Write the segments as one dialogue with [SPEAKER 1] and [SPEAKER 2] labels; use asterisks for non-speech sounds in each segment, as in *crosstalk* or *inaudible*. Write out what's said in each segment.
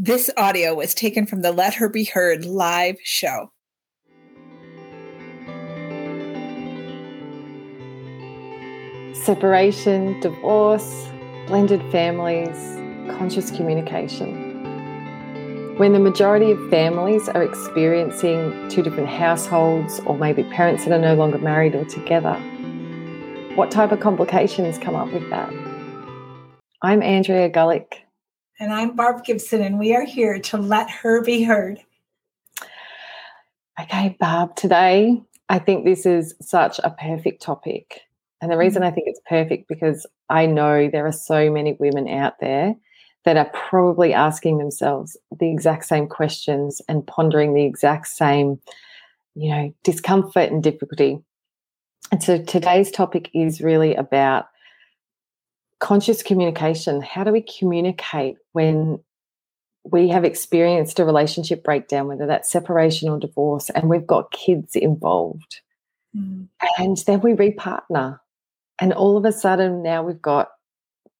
[SPEAKER 1] This audio was taken from the Let Her Be Heard live show.
[SPEAKER 2] Separation, divorce, blended families, conscious communication. When the majority of families are experiencing two different households, or maybe parents that are no longer married or together, what type of complications come up with that? I'm Andrea Gullick.
[SPEAKER 1] And I'm Barb Gibson, and we are here to let her be heard.
[SPEAKER 2] Okay, Barb, today I think this is such a perfect topic. And the mm-hmm. reason I think it's perfect because I know there are so many women out there that are probably asking themselves the exact same questions and pondering the exact same, you know, discomfort and difficulty. And so today's topic is really about conscious communication. How do we communicate when we have experienced a relationship breakdown, whether that's separation or divorce, and we've got kids involved? Mm. And then we repartner. And all of a sudden, now we've got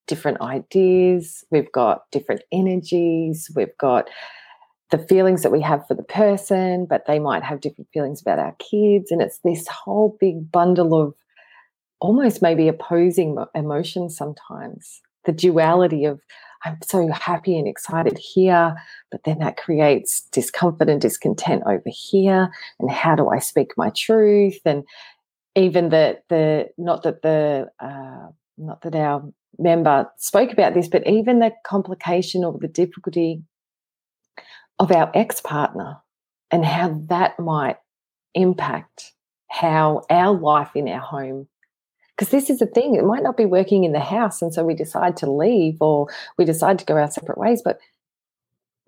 [SPEAKER 2] different ideas, we've got different energies, we've got the feelings that we have for the person, but they might have different feelings about our kids. And it's this whole big bundle of almost maybe opposing emotions sometimes. The duality of, I'm so happy and excited here, but then that creates discomfort and discontent over here. And how do I speak my truth? And even the the not that the uh, not that our member spoke about this, but even the complication or the difficulty of our ex partner and how that might impact how our life in our home. Because this is the thing, it might not be working in the house. And so we decide to leave or we decide to go our separate ways, but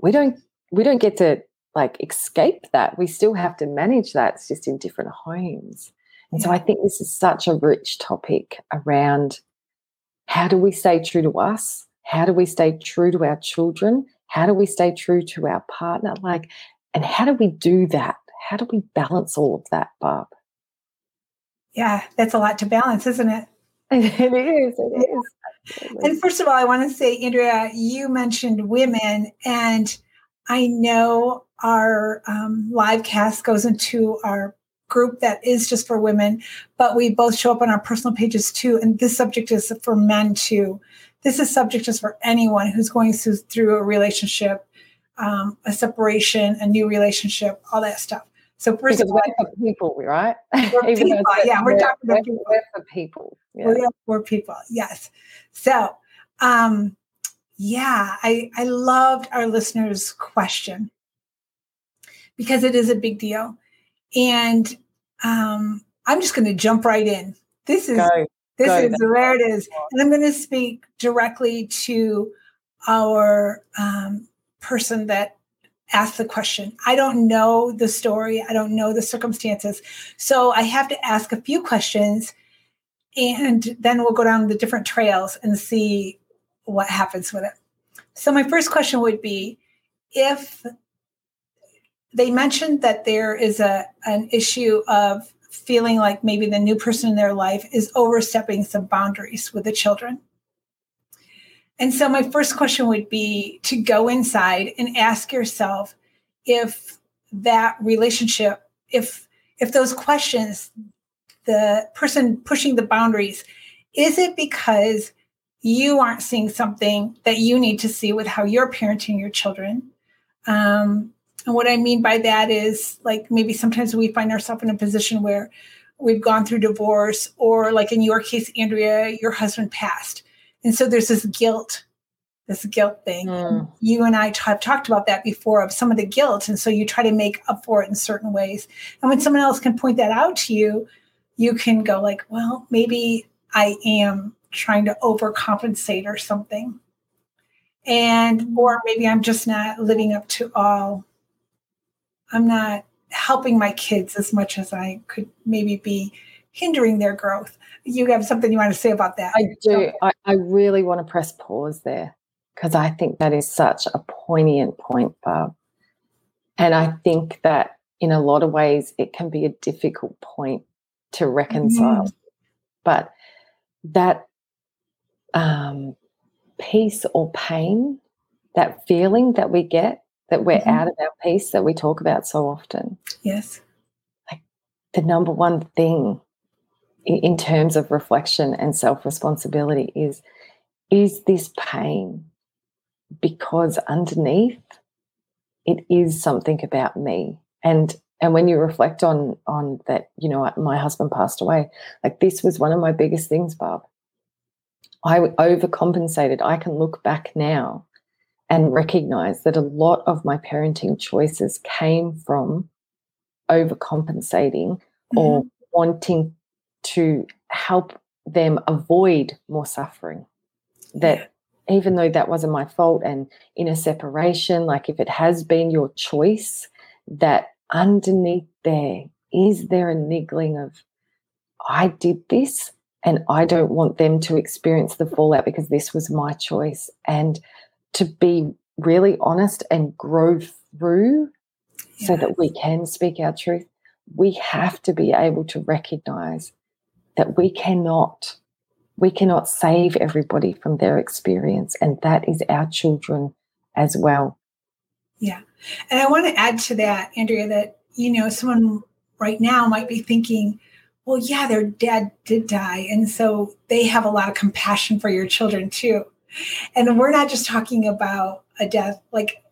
[SPEAKER 2] we don't we don't get to like escape that. We still have to manage that. It's just in different homes. And so I think this is such a rich topic around how do we stay true to us? How do we stay true to our children? How do we stay true to our partner? Like, and how do we do that? How do we balance all of that, Barb?
[SPEAKER 1] Yeah, that's a lot to balance, isn't it? *laughs*
[SPEAKER 2] it is. It is.
[SPEAKER 1] And first of all, I want to say, Andrea, you mentioned women, and I know our um, live cast goes into our group that is just for women, but we both show up on our personal pages too. And this subject is for men too. This is subject is for anyone who's going through, through a relationship, um, a separation, a new relationship, all that stuff. So
[SPEAKER 2] first because of all, we're for people, right? *laughs*
[SPEAKER 1] We're *laughs* people, yeah, we're, we're talking about
[SPEAKER 2] people. We're for people.
[SPEAKER 1] Yeah. We're, for people, yes. So, um, yeah, I I loved our listeners' question because it is a big deal. And um, I'm just going to jump right in. This is Go. this Go is where it is, and I'm going to speak directly to our um, person that asked the question. I don't know the story. I don't know the circumstances, so I have to ask a few questions, and then we'll go down the different trails and see what happens with it. So my first question would be if they mentioned that there is a an issue of feeling like maybe the new person in their life is overstepping some boundaries with the children. And so my first question would be to go inside and ask yourself if that relationship if if those questions the person pushing the boundaries is it because you aren't seeing something that you need to see with how you're parenting your children um, and what I mean by that is like maybe sometimes we find ourselves in a position where we've gone through divorce, or like in your case, Andrea, your husband passed. And so there's this guilt, this guilt thing. Mm. You and I have talked about that before of some of the guilt. And so you try to make up for it in certain ways. And when someone else can point that out to you, you can go like, well, maybe I am trying to overcompensate or something. And or maybe I'm just not living up to all I'm not helping my kids as much as I could maybe be hindering their growth. You have something you want to say about that?
[SPEAKER 2] I do. I, I really want to press pause there because I think that is such a poignant point, Barb. And I think that in a lot of ways it can be a difficult point to reconcile. Mm-hmm. But that um, peace or pain that feeling that we get that we're mm-hmm. out of our peace that we talk about so often.
[SPEAKER 1] Yes.
[SPEAKER 2] Like the number one thing in, terms of reflection and self responsibility is is this pain because underneath it is something about me. And and when you reflect on on that you know my husband passed away like this was one of my biggest things Barb i overcompensated. I can look back now and recognize that a lot of my parenting choices came from overcompensating mm-hmm. or wanting to help them avoid more suffering. That even though that wasn't my fault and in a separation like if it has been your choice that underneath there is there a niggling of i did this and i don't want them to experience the fallout because this was my choice. And to be really honest and grow through yes. so that we can speak our truth we have to be able to recognize that we cannot we cannot save everybody from their experience, and that is our children as well.
[SPEAKER 1] Yeah. And I want to add to that, Andrea, that, you know, someone right now might be thinking, well, yeah, their dad did die. And so they have a lot of compassion for your children too. And we're not just talking about a death, like,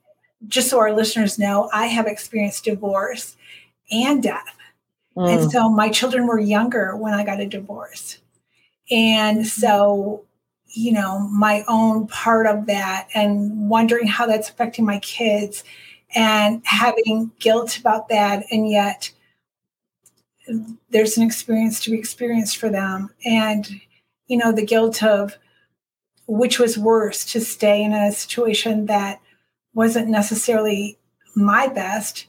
[SPEAKER 1] just so our listeners know, I have experienced divorce and death. Mm. And so my children were younger when I got a divorce. And so, you know, my own part of that and wondering how that's affecting my kids and having guilt about that. And yet, there's an experience to be experienced for them. And, you know, the guilt of which was worse to stay in a situation that wasn't necessarily my best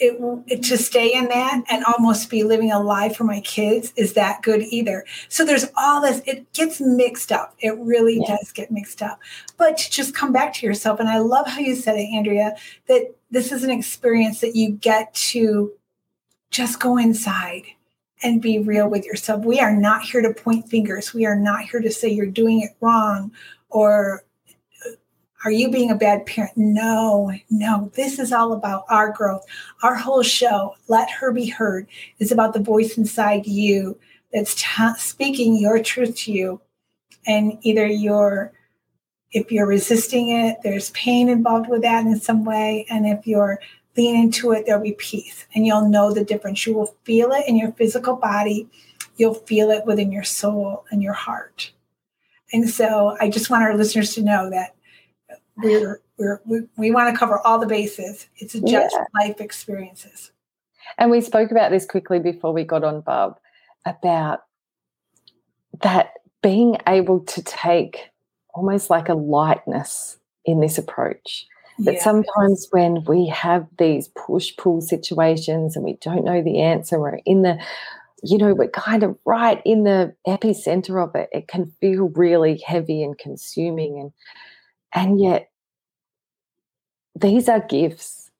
[SPEAKER 1] it, it, to stay in that and almost be living a lie for my kids is that good either. So there's all this, it gets mixed up. It really yeah. does get mixed up. But to just come back to yourself, and I love how you said it, Andrea, that this is an experience that you get to just go inside and be real with yourself. We are not here to point fingers. We are not here to say you're doing it wrong or are you being a bad parent? No, no. This is all about our growth. Our whole show, Let Her Be Heard, is about the voice inside you that's t- speaking your truth to you. And either you're, if you're resisting it, there's pain involved with that in some way. And if you're leaning into it, there'll be peace. And you'll know the difference. You will feel it in your physical body, you'll feel it within your soul and your heart. And so I just want our listeners to know that we're, we're we, we want to cover all the bases. It's just yeah. life experiences.
[SPEAKER 2] And we spoke about this quickly before we got on, Barb, about that being able to take almost like a lightness in this approach. That yeah. sometimes when we have these push pull situations and we don't know the answer, we're in the, you know, we're kind of right in the epicenter of it. It can feel really heavy and consuming. And and yet these are gifts.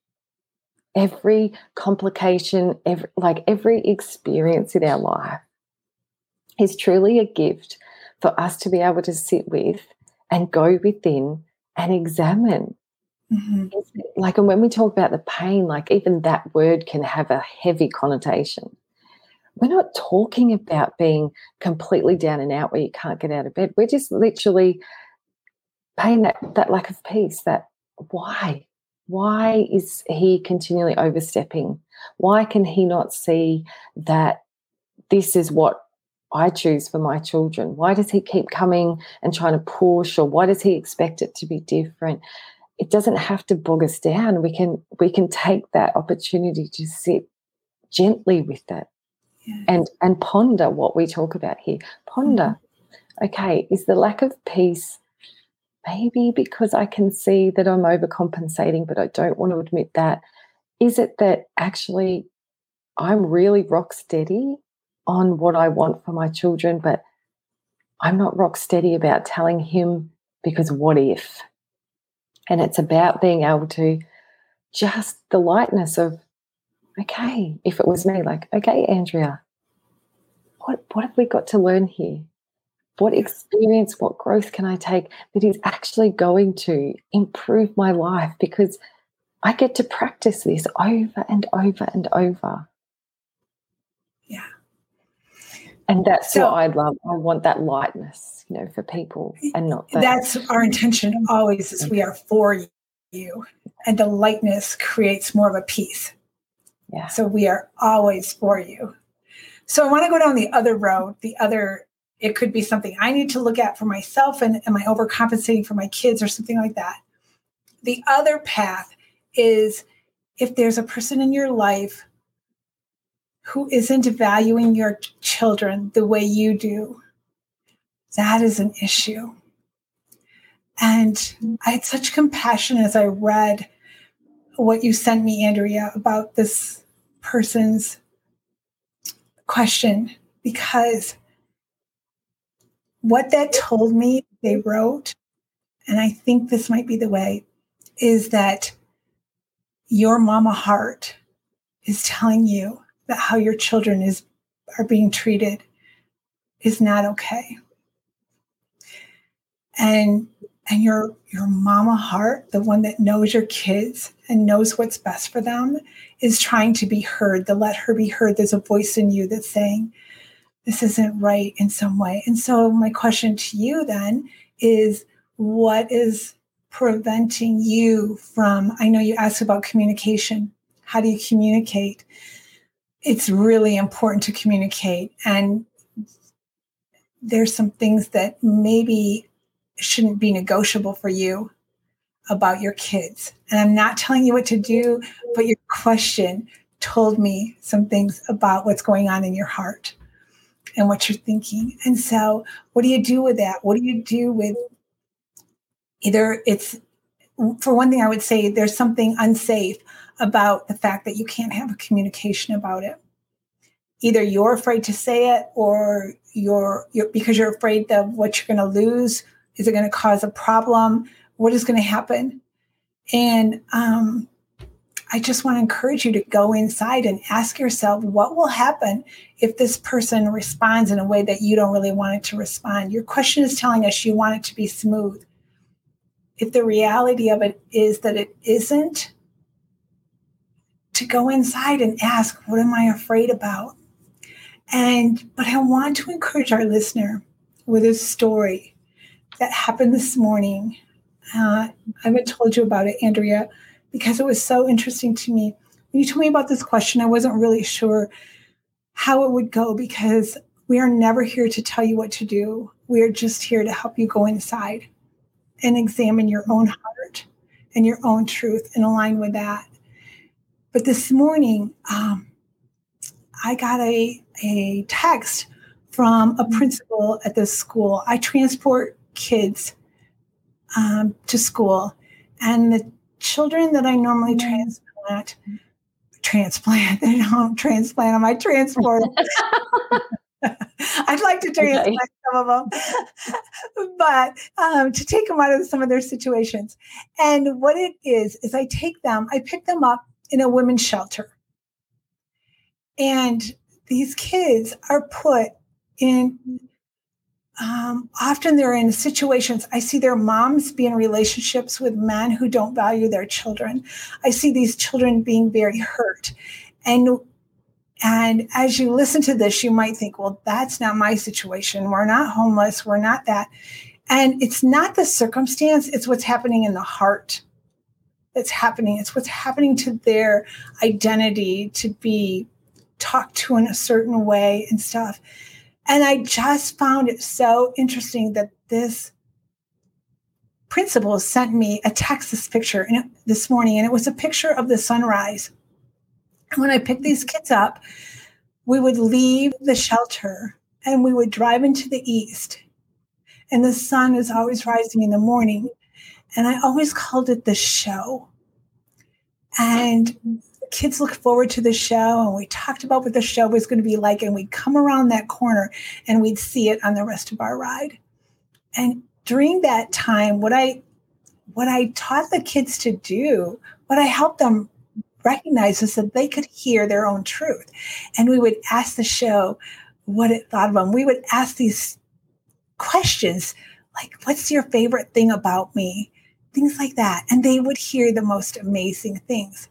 [SPEAKER 2] Every complication, every, like every experience in our life is truly a gift for us to be able to sit with and go within and examine. Mm-hmm. Like, and when we talk about the pain, like even that word can have a heavy connotation. We're not talking about being completely down and out where you can't get out of bed. We're just literally pain, that, that lack of peace, that why? Why is he continually overstepping? Why can he not see that this is what I choose for my children? Why does he keep coming and trying to push, or why does he expect it to be different? It doesn't have to bog us down. We can we can take that opportunity to sit gently with it yes. and and ponder what we talk about here. Ponder. Mm-hmm. Okay, is the lack of peace maybe because I can see that I'm overcompensating, but I don't want to admit that. Is it that actually I'm really rock steady on what I want for my children, but I'm not rock steady about telling him because what if? And it's about being able to just the lightness of, okay, if it was me, like, okay, Andrea, what, what have we got to learn here? What experience, what growth can I take that is actually going to improve my life because I get to practice this over and over and over.
[SPEAKER 1] Yeah.
[SPEAKER 2] And that's so, what I love. I want that lightness, you know, for people and not
[SPEAKER 1] that. That's our intention always is we are for you. And the lightness creates more of a peace.
[SPEAKER 2] Yeah.
[SPEAKER 1] So we are always for you. So I want to go down the other road, the other, it could be something I need to look at for myself and am I overcompensating for my kids or something like that. The other path is if there's a person in your life who isn't valuing your children the way you do, that is an issue. And I had such compassion as I read what you sent me, Andrea, about this person's question, because what that told me, they wrote, and I think this might be the way, is that your mama heart is telling you that how your children is are being treated is not okay. And and your your mama heart, the one that knows your kids and knows what's best for them, is trying to be heard, to let her be heard. There's a voice in you that's saying, this isn't right in some way. And so my question to you then is what is preventing you from? I know you asked about communication. How do you communicate? It's really important to communicate. And there's some things that maybe shouldn't be negotiable for you about your kids. And I'm not telling you what to do, but your question told me some things about what's going on in your heart and what you're thinking. And so, what do you do with that? What do you do with either it's for one thing, I would say there's something unsafe about the fact that you can't have a communication about it. Either you're afraid to say it, or you're, you're because you're afraid of what you're going to lose. Is it going to cause a problem? What is going to happen? And um, I just want to encourage you to go inside and ask yourself what will happen if this person responds in a way that you don't really want it to respond. Your question is telling us you want it to be smooth if the reality of it is that it isn't, to go inside and ask, what am I afraid about? And, but I want to encourage our listener with a story that happened this morning. Uh, I haven't told you about it, Andrea, because it was so interesting to me. When you told me about this question, I wasn't really sure how it would go because we are never here to tell you what to do. We are just here to help you go inside and examine your own heart and your own truth and align with that. But this morning, um, I got a, a text from a principal at this school. I transport kids um, to school, and the children that I normally transplant, transplant, *laughs* they don't transplant them, I transport. *laughs* I'd like to *laughs* transplant okay. some of them, but um, to take them out of some of their situations. And what it is, is I take them, I pick them up in a women's shelter. And these kids are put in, um, often they're in situations, I see their moms be in relationships with men who don't value their children. I see these children being very hurt. And and as you listen to this, you might think, well, that's not my situation. We're not homeless. We're not that. And it's not the circumstance, it's what's happening in the heart that's happening. It's what's happening to their identity to be talked to in a certain way and stuff. And I just found it so interesting that this principal sent me a Texas picture this morning, and it was a picture of the sunrise And when I picked these kids up, we would leave the shelter and we would drive into the east. And the sun is always rising in the morning. And I always called it the show. And kids look forward to the show, and we talked about what the show was going to be like. And we'd come around that corner and we'd see it on the rest of our ride. And during that time, what I what I taught the kids to do, what I helped them recognizes that they could hear their own truth. And we would ask the show what it thought of them. We would ask these questions like, What's your favorite thing about me? Things like that. And they would hear the most amazing things.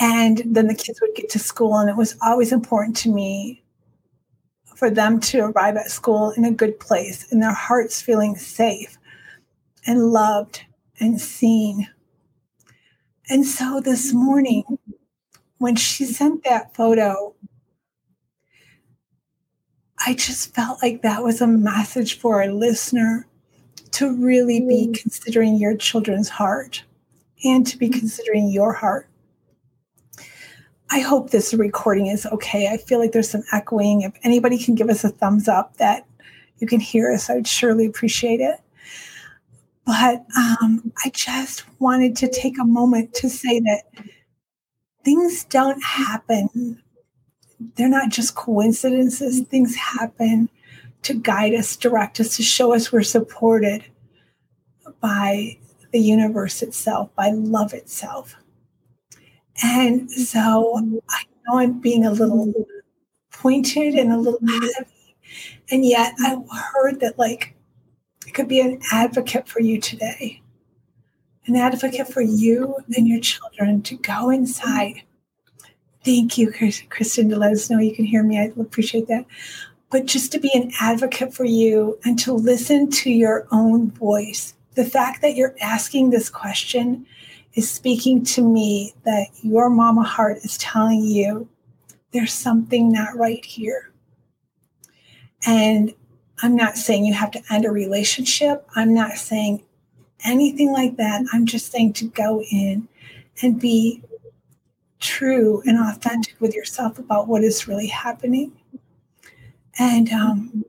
[SPEAKER 1] And then the kids would get to school, and it was always important to me for them to arrive at school in a good place, in their hearts feeling safe and loved and seen. And so this morning, when she sent that photo, I just felt like that was a message for a listener to really be mm. considering your children's heart and to be mm. considering your heart. I hope this recording is okay. I feel like there's some echoing. If anybody can give us a thumbs up that you can hear us, I would surely appreciate it. But um, I just wanted to take a moment to say that things don't happen. They're not just coincidences. Things happen to guide us, direct us, to show us we're supported by the universe itself, by love itself. And so I know I'm being a little pointed and a little mm-hmm. heavy. And yet I heard that, like, I could be an advocate for you today, an advocate for you and your children to go inside. Thank you, Kristen, to let us know you can hear me. I appreciate that. But just to be an advocate for you and to listen to your own voice. The fact that you're asking this question is speaking to me that your mama heart is telling you there's something not right here. And I'm not saying you have to end a relationship. I'm not saying anything like that. I'm just saying to go in and be true and authentic with yourself about what is really happening. And um,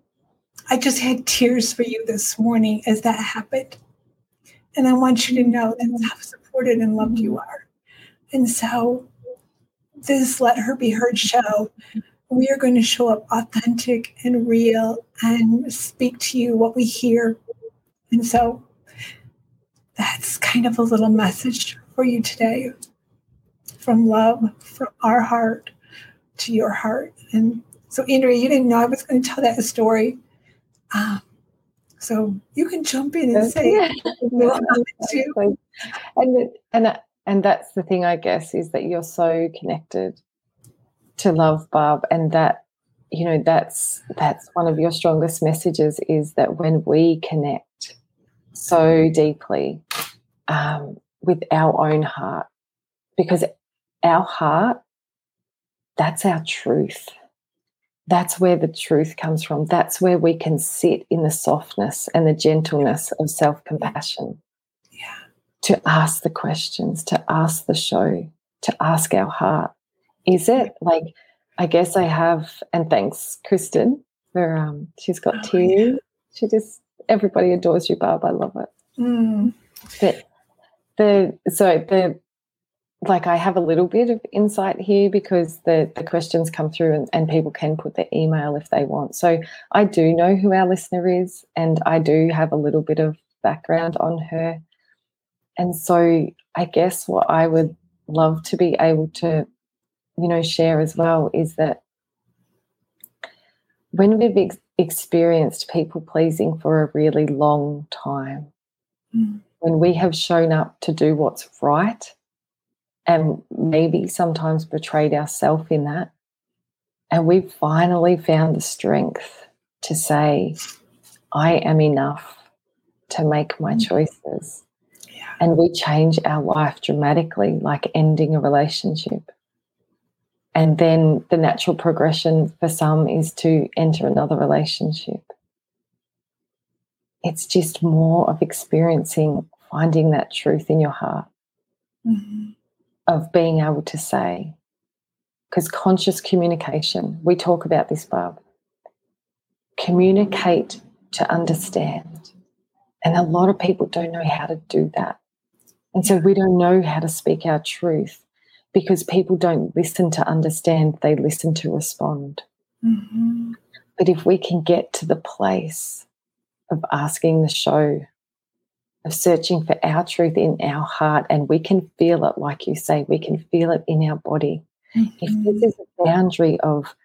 [SPEAKER 1] I just had tears for you this morning as that happened. And I want you to know that how supported and loved you are. And so, this Let Her Be Heard show, we are going to show up authentic and real and speak to you what we hear. And so, that's kind of a little message for you today from love, from our heart to your heart. And so, Andrea, you didn't know I was going to tell that story. Um, so you can jump in and say *laughs*
[SPEAKER 2] and and and that's the thing, I guess, is that you're so connected to love, Barb, and that you know that's that's one of your strongest messages is that when we connect so deeply um, with our own heart, because our heart, that's our truth that's where the truth comes from. That's where we can sit in the softness and the gentleness of self compassion.
[SPEAKER 1] Yeah.
[SPEAKER 2] To ask the questions, to ask the show, to ask our heart. Is it like, I guess I have, and thanks, Kristen, for, um, she's got oh, tears. Yeah. She just, everybody adores you, Barb. I love it.
[SPEAKER 1] Mm.
[SPEAKER 2] But the, so the, like I have a little bit of insight here because the, the questions come through and, and people can put their email if they want. So I do know who our listener is and I do have a little bit of background on her. And so I guess what I would love to be able to, you know, share as well is that when we've ex- experienced people pleasing for a really long time,
[SPEAKER 1] mm.
[SPEAKER 2] when we have shown up to do what's right and maybe sometimes betrayed ourselves in that. And we've finally found the strength to say, I am enough to make my mm. choices.
[SPEAKER 1] Yeah.
[SPEAKER 2] And we change our life dramatically, like ending a relationship. And then the natural progression for some is to enter another relationship. It's just more of experiencing finding that truth in your heart.
[SPEAKER 1] Mm-hmm
[SPEAKER 2] of being able to say, because conscious communication, we talk about this, Barb, communicate to understand. And a lot of people don't know how to do that. And so we don't know how to speak our truth because people don't listen to understand, they listen to respond.
[SPEAKER 1] Mm-hmm.
[SPEAKER 2] But if we can get to the place of asking the show, of searching for our truth in our heart, and we can feel it, like you say, we can feel it in our body.
[SPEAKER 1] Mm-hmm.
[SPEAKER 2] If this is a boundary of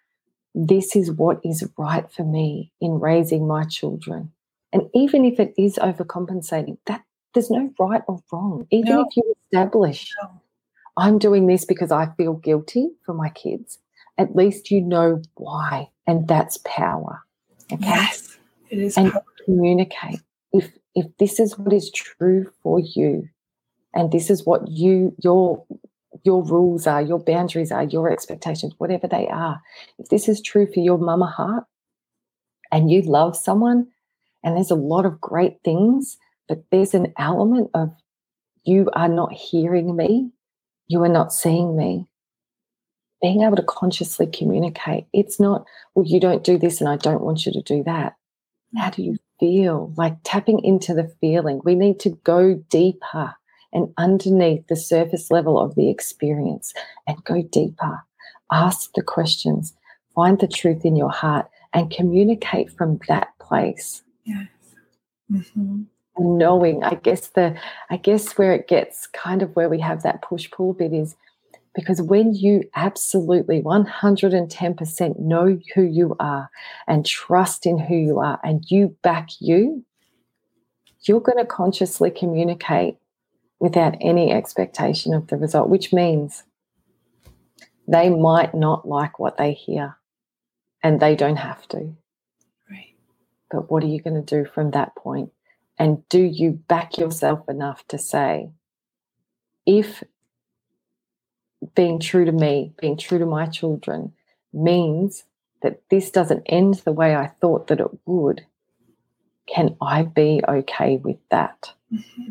[SPEAKER 2] this is what is right for me in raising my children. And even if it is overcompensating, that there's no right or wrong. Even no. if you establish, no. I'm doing this because I feel guilty for my kids, at least you know why. And that's power.
[SPEAKER 1] Okay? Yes, it is.
[SPEAKER 2] And power. communicate. If if this is what is true for you, and this is what you your your rules are, your boundaries are, your expectations, whatever they are. If this is true for your mama heart and you love someone, and there's a lot of great things, but there's an element of you are not hearing me, you are not seeing me. Being able to consciously communicate. It's not, well, you don't do this and I don't want you to do that. How do you feel? Like tapping into the feeling. We need to go deeper and underneath the surface level of the experience and go deeper. Ask the questions, find the truth in your heart, and communicate from that place.
[SPEAKER 1] Yes. Mm-hmm.
[SPEAKER 2] And knowing, I guess the, I guess where it gets kind of where we have that push pull bit is because when you absolutely 110% know who you are and trust in who you are and you back you, you're going to consciously communicate without any expectation of the result, which means they might not like what they hear and they don't have to.
[SPEAKER 1] Right.
[SPEAKER 2] But what are you going to do from that point? And do you back yourself enough to say, if being true to me, being true to my children means that this doesn't end the way I thought that it would, can I be okay with that? Mm-hmm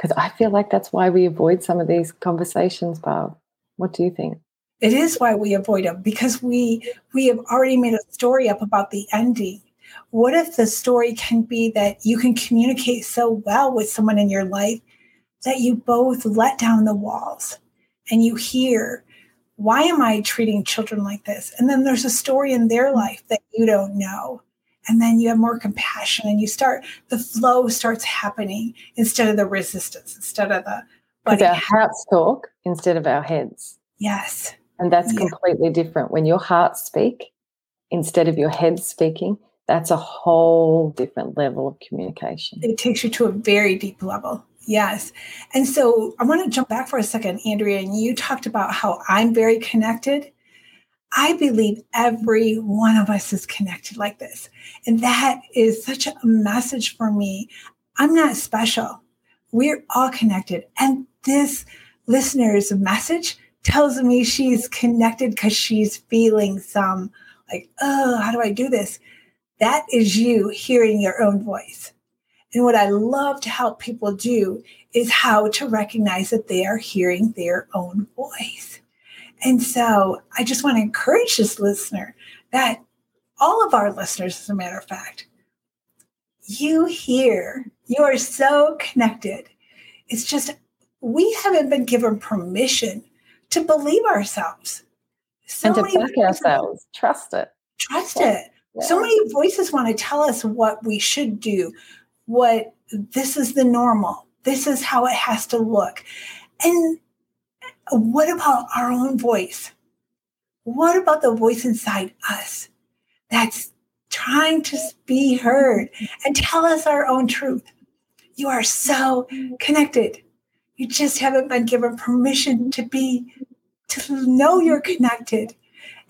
[SPEAKER 2] because I feel like that's why we avoid some of these conversations, Barb. What do you think?
[SPEAKER 1] It is why we avoid them because we we have already made a story up about the ending. What if the story can be that you can communicate so well with someone in your life that you both let down the walls and you hear, why am I treating children like this? And then there's a story in their life that you don't know. And then you have more compassion and you start the flow starts happening instead of the resistance instead of the
[SPEAKER 2] because our hearts talk instead of our heads.
[SPEAKER 1] Yes.
[SPEAKER 2] And that's yeah. completely different. When your hearts speak instead of your head speaking that's a whole different level of communication.
[SPEAKER 1] It takes you to a very deep level yes and so i want to jump back for a second andrea and you talked about how i'm very connected I believe every one of us is connected like this. And that is such a message for me. I'm not special. We're all connected. And this listener's message tells me she's connected because she's feeling some like, oh, how do I do this? That is you hearing your own voice. And what I love to help people do is how to recognize that they are hearing their own voice. And so I just want to encourage this listener that all of our listeners, as a matter of fact, you hear, you are so connected. It's just we haven't been given permission to believe ourselves.
[SPEAKER 2] So and to back ourselves, trust it.
[SPEAKER 1] Trust it. Yeah. So many voices want to tell us what we should do, what this is the normal, this is how it has to look. And what about our own voice? What about the voice inside us that's trying to be heard and tell us our own truth? You are so connected. You just haven't been given permission to be, to know you're connected.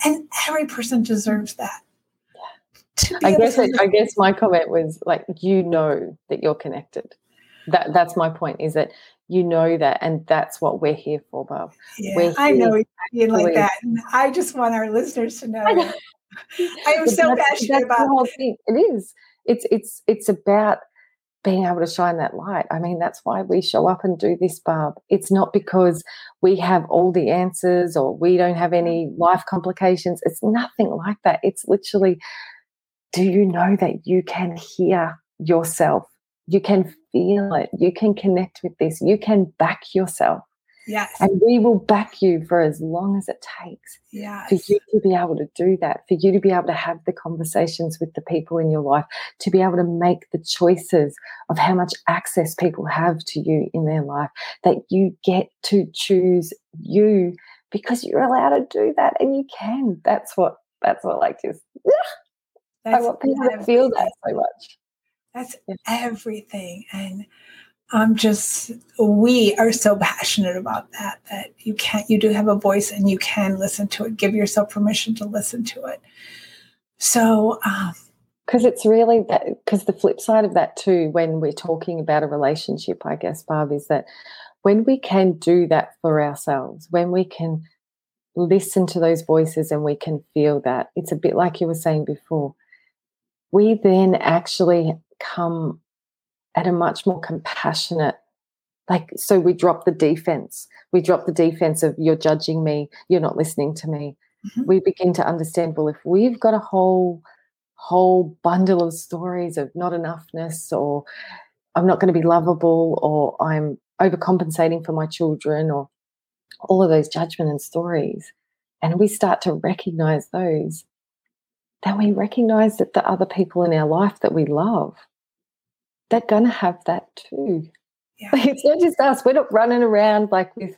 [SPEAKER 1] And every person deserves that.
[SPEAKER 2] I guess it, I guess my comment was like you know that you're connected. That that's my point is that you know that and that's what we're here for barb.
[SPEAKER 1] Yeah, i know you like that and i just want our listeners to know. I, I am so passionate about the whole
[SPEAKER 2] thing. it is. It's it's it's about being able to shine that light. I mean that's why we show up and do this barb it's not because we have all the answers or we don't have any mm. life complications. It's nothing like that. It's literally do you know that you can hear yourself you can feel it. You can connect with this. You can back yourself.
[SPEAKER 1] Yes.
[SPEAKER 2] And we will back you for as long as it takes
[SPEAKER 1] yes.
[SPEAKER 2] for you to be able to do that, for you to be able to have the conversations with the people in your life, to be able to make the choices of how much access people have to you in their life, that you get to choose you because you're allowed to do that and you can. That's what That's all like just, I want people to feel that so much.
[SPEAKER 1] That's yeah. everything. And I'm just, we are so passionate about that, that you can't, you do have a voice and you can listen to it. Give yourself permission to listen to it. So, um,
[SPEAKER 2] because it's really that because the flip side of that too when we're talking about a relationship i guess barb is that when we can do that for ourselves when we can listen to those voices and we can feel that it's a bit like you were saying before we then actually come at a much more compassionate like so we drop the defense we drop the defense of you're judging me you're not listening to me mm-hmm. we begin to understand well if we've got a whole whole bundle of stories of not enoughness or i'm not going to be lovable or i'm overcompensating for my children or all of those judgment and stories and we start to recognize those then we recognize that the other people in our life that we love they're going to have that too. Yeah. it's not just us. We're not running around like with,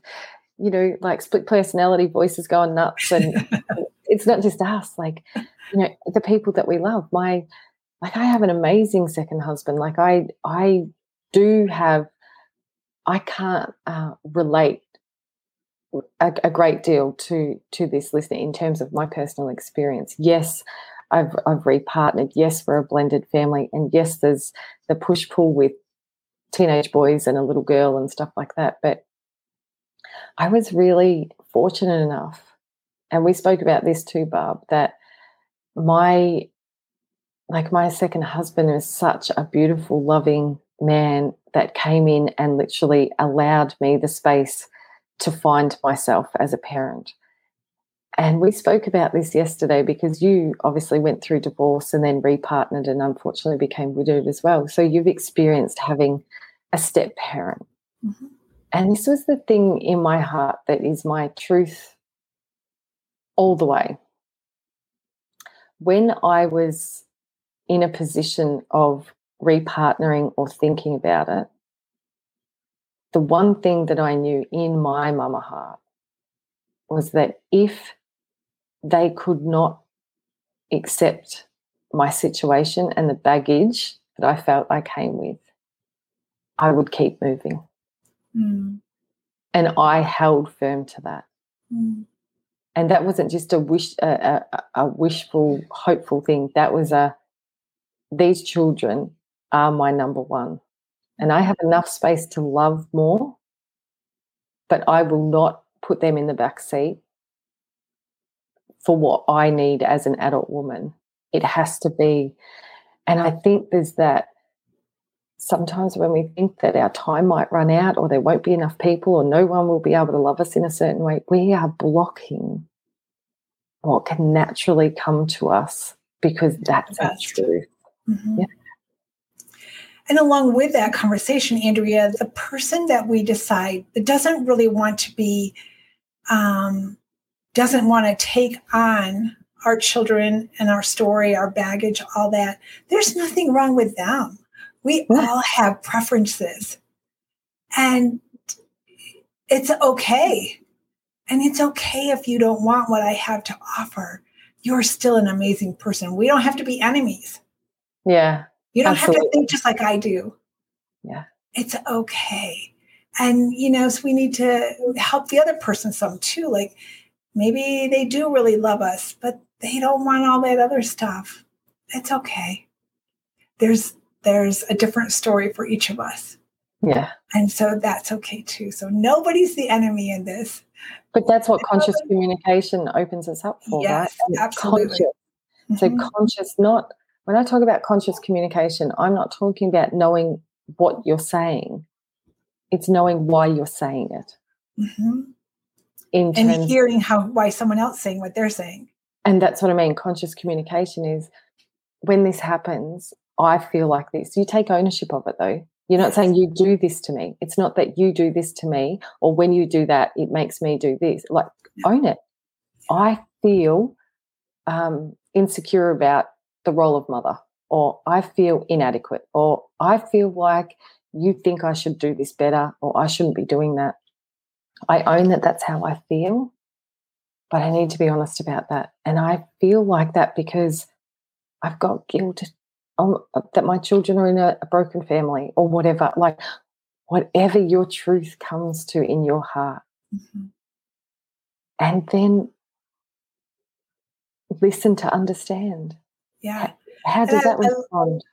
[SPEAKER 2] you know, like split personality voices going nuts. And *laughs* it's not just us. Like, you know, the people that we love. My, like, I have an amazing second husband. Like, I, I do have, I can't uh, relate a, a, great deal to to this listener in terms of my personal experience. Yes, I've I've repartnered. Yes, we're a blended family, and yes, there's the push pull with teenage boys and a little girl and stuff like that. But I was really fortunate enough, and we spoke about this too, Barb, that my like my second husband is such a beautiful, loving man that came in and literally allowed me the space to find myself as a parent. And we spoke about this yesterday because you obviously went through divorce and then repartnered and unfortunately became widowed as well. So you've experienced having a step parent. Mm-hmm. And this was the thing in my heart that is my truth all the way. When I was in a position of repartnering or thinking about it, the one thing that I knew in my mama heart was that if they could not accept my situation and the baggage that I felt I came with, I would keep moving. Mm. And I held firm to that. Mm. And that wasn't just a wish, a, a, a wishful, hopeful thing. That was a, these children are my number one. And I have enough space to love more, but I will not put them in the back seat for what I need as an adult woman. It has to be. And I think there's that sometimes when we think that our time might run out or there won't be enough people or no one will be able to love us in a certain way, we are blocking what can naturally come to us because that's, that's true. Mm-hmm. Yeah.
[SPEAKER 1] And along with that conversation, Andrea, the person that we decide that doesn't really want to be um, doesn't want to take on our children and our story, our baggage, all that, there's nothing wrong with them. We all have preferences. And it's okay. And it's okay if you don't want what I have to offer. You're still an amazing person. We don't have to be enemies.
[SPEAKER 2] Yeah.
[SPEAKER 1] You don't absolutely. have to think just like I do.
[SPEAKER 2] Yeah.
[SPEAKER 1] It's okay. And, you know, so we need to help the other person some too. Like, maybe they do really love us, but they don't want all that other stuff. It's okay. There's there's a different story for each of us.
[SPEAKER 2] Yeah.
[SPEAKER 1] And so that's okay too. So nobody's the enemy in this.
[SPEAKER 2] But that's what conscious communication opens us up for,
[SPEAKER 1] yes, right? Absolutely.
[SPEAKER 2] Conscious. Mm-hmm. So conscious, not when I talk about conscious communication, I'm not talking about knowing what you're saying. It's knowing why you're saying it. Mm-hmm
[SPEAKER 1] in and hearing how why someone else saying what they're saying.
[SPEAKER 2] And that's what i mean conscious communication is when this happens i feel like this. You take ownership of it though. You're not saying you do this to me. It's not that you do this to me or when you do that it makes me do this. Like own it. I feel um, insecure about the role of mother or i feel inadequate or i feel like you think i should do this better or i shouldn't be doing that I own that that's how I feel. but I need to be honest about that. And I feel like that because I've got guilt that my children are in a, a broken family or whatever. Like, whatever your truth comes to in your heart. Mm-hmm. And then listen to understand.
[SPEAKER 1] Yeah.
[SPEAKER 2] How, how does that I, respond?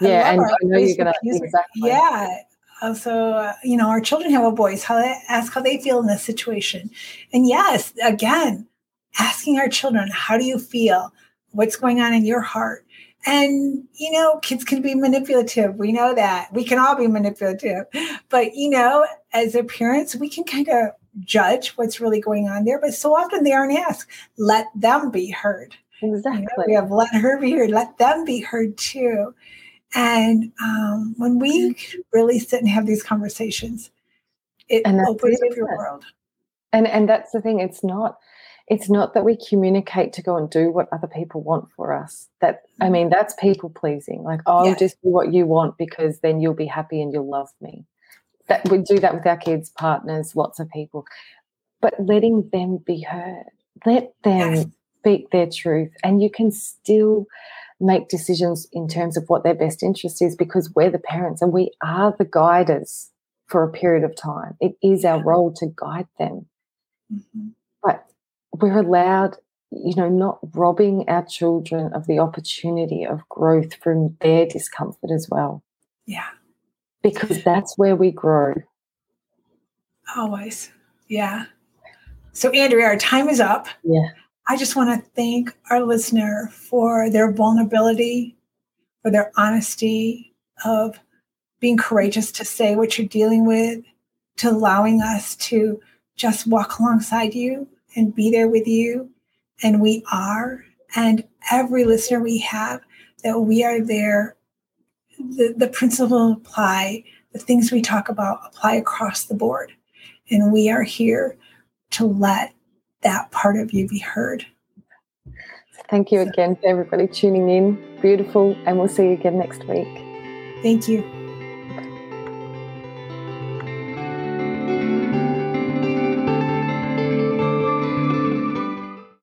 [SPEAKER 2] I, yeah, and I know you're going to exactly.
[SPEAKER 1] Yeah. Also, uh, you know, our children have a voice. How they ask how they feel in this situation, and yes, again, asking our children, "How do you feel? What's going on in your heart?" And, you know, kids can be manipulative. We know that. We can all be manipulative. But, you know, as their parents, we can kind of judge what's really going on there. But so often they aren't asked. Let them be heard.
[SPEAKER 2] Exactly. You know,
[SPEAKER 1] we have let her be heard. Let them be heard too. And um, when we really sit and have these conversations, it opens up your world.
[SPEAKER 2] And and that's the thing. It's not it's not that we communicate to go and do what other people want for us. That I mean, that's people pleasing. Like, oh, yes. just do what you want because then you'll be happy and you'll love me. That we do that with our kids, partners, lots of people. But letting them be heard, let them yes. speak their truth, and you can still make decisions in terms of what their best interest is because we're the parents and we are the guiders for a period of time. It is our role to guide them. Mm-hmm. But we're allowed, you know, not robbing our children of the opportunity of growth from their discomfort as well.
[SPEAKER 1] Yeah.
[SPEAKER 2] Because that's where we grow.
[SPEAKER 1] Always. Yeah. So, Andrea, our time is up.
[SPEAKER 2] Yeah.
[SPEAKER 1] I just want to thank our listener for their vulnerability, for their honesty of being courageous to say what you're dealing with, to allowing us to just walk alongside you and be there with you. And we are. And every listener we have, that we are there. The, the principle apply, the things we talk about apply across the board. And we are here to let that part of you be heard.
[SPEAKER 2] Thank you again for everybody tuning in. Beautiful. And we'll see you again next week.
[SPEAKER 1] Thank you.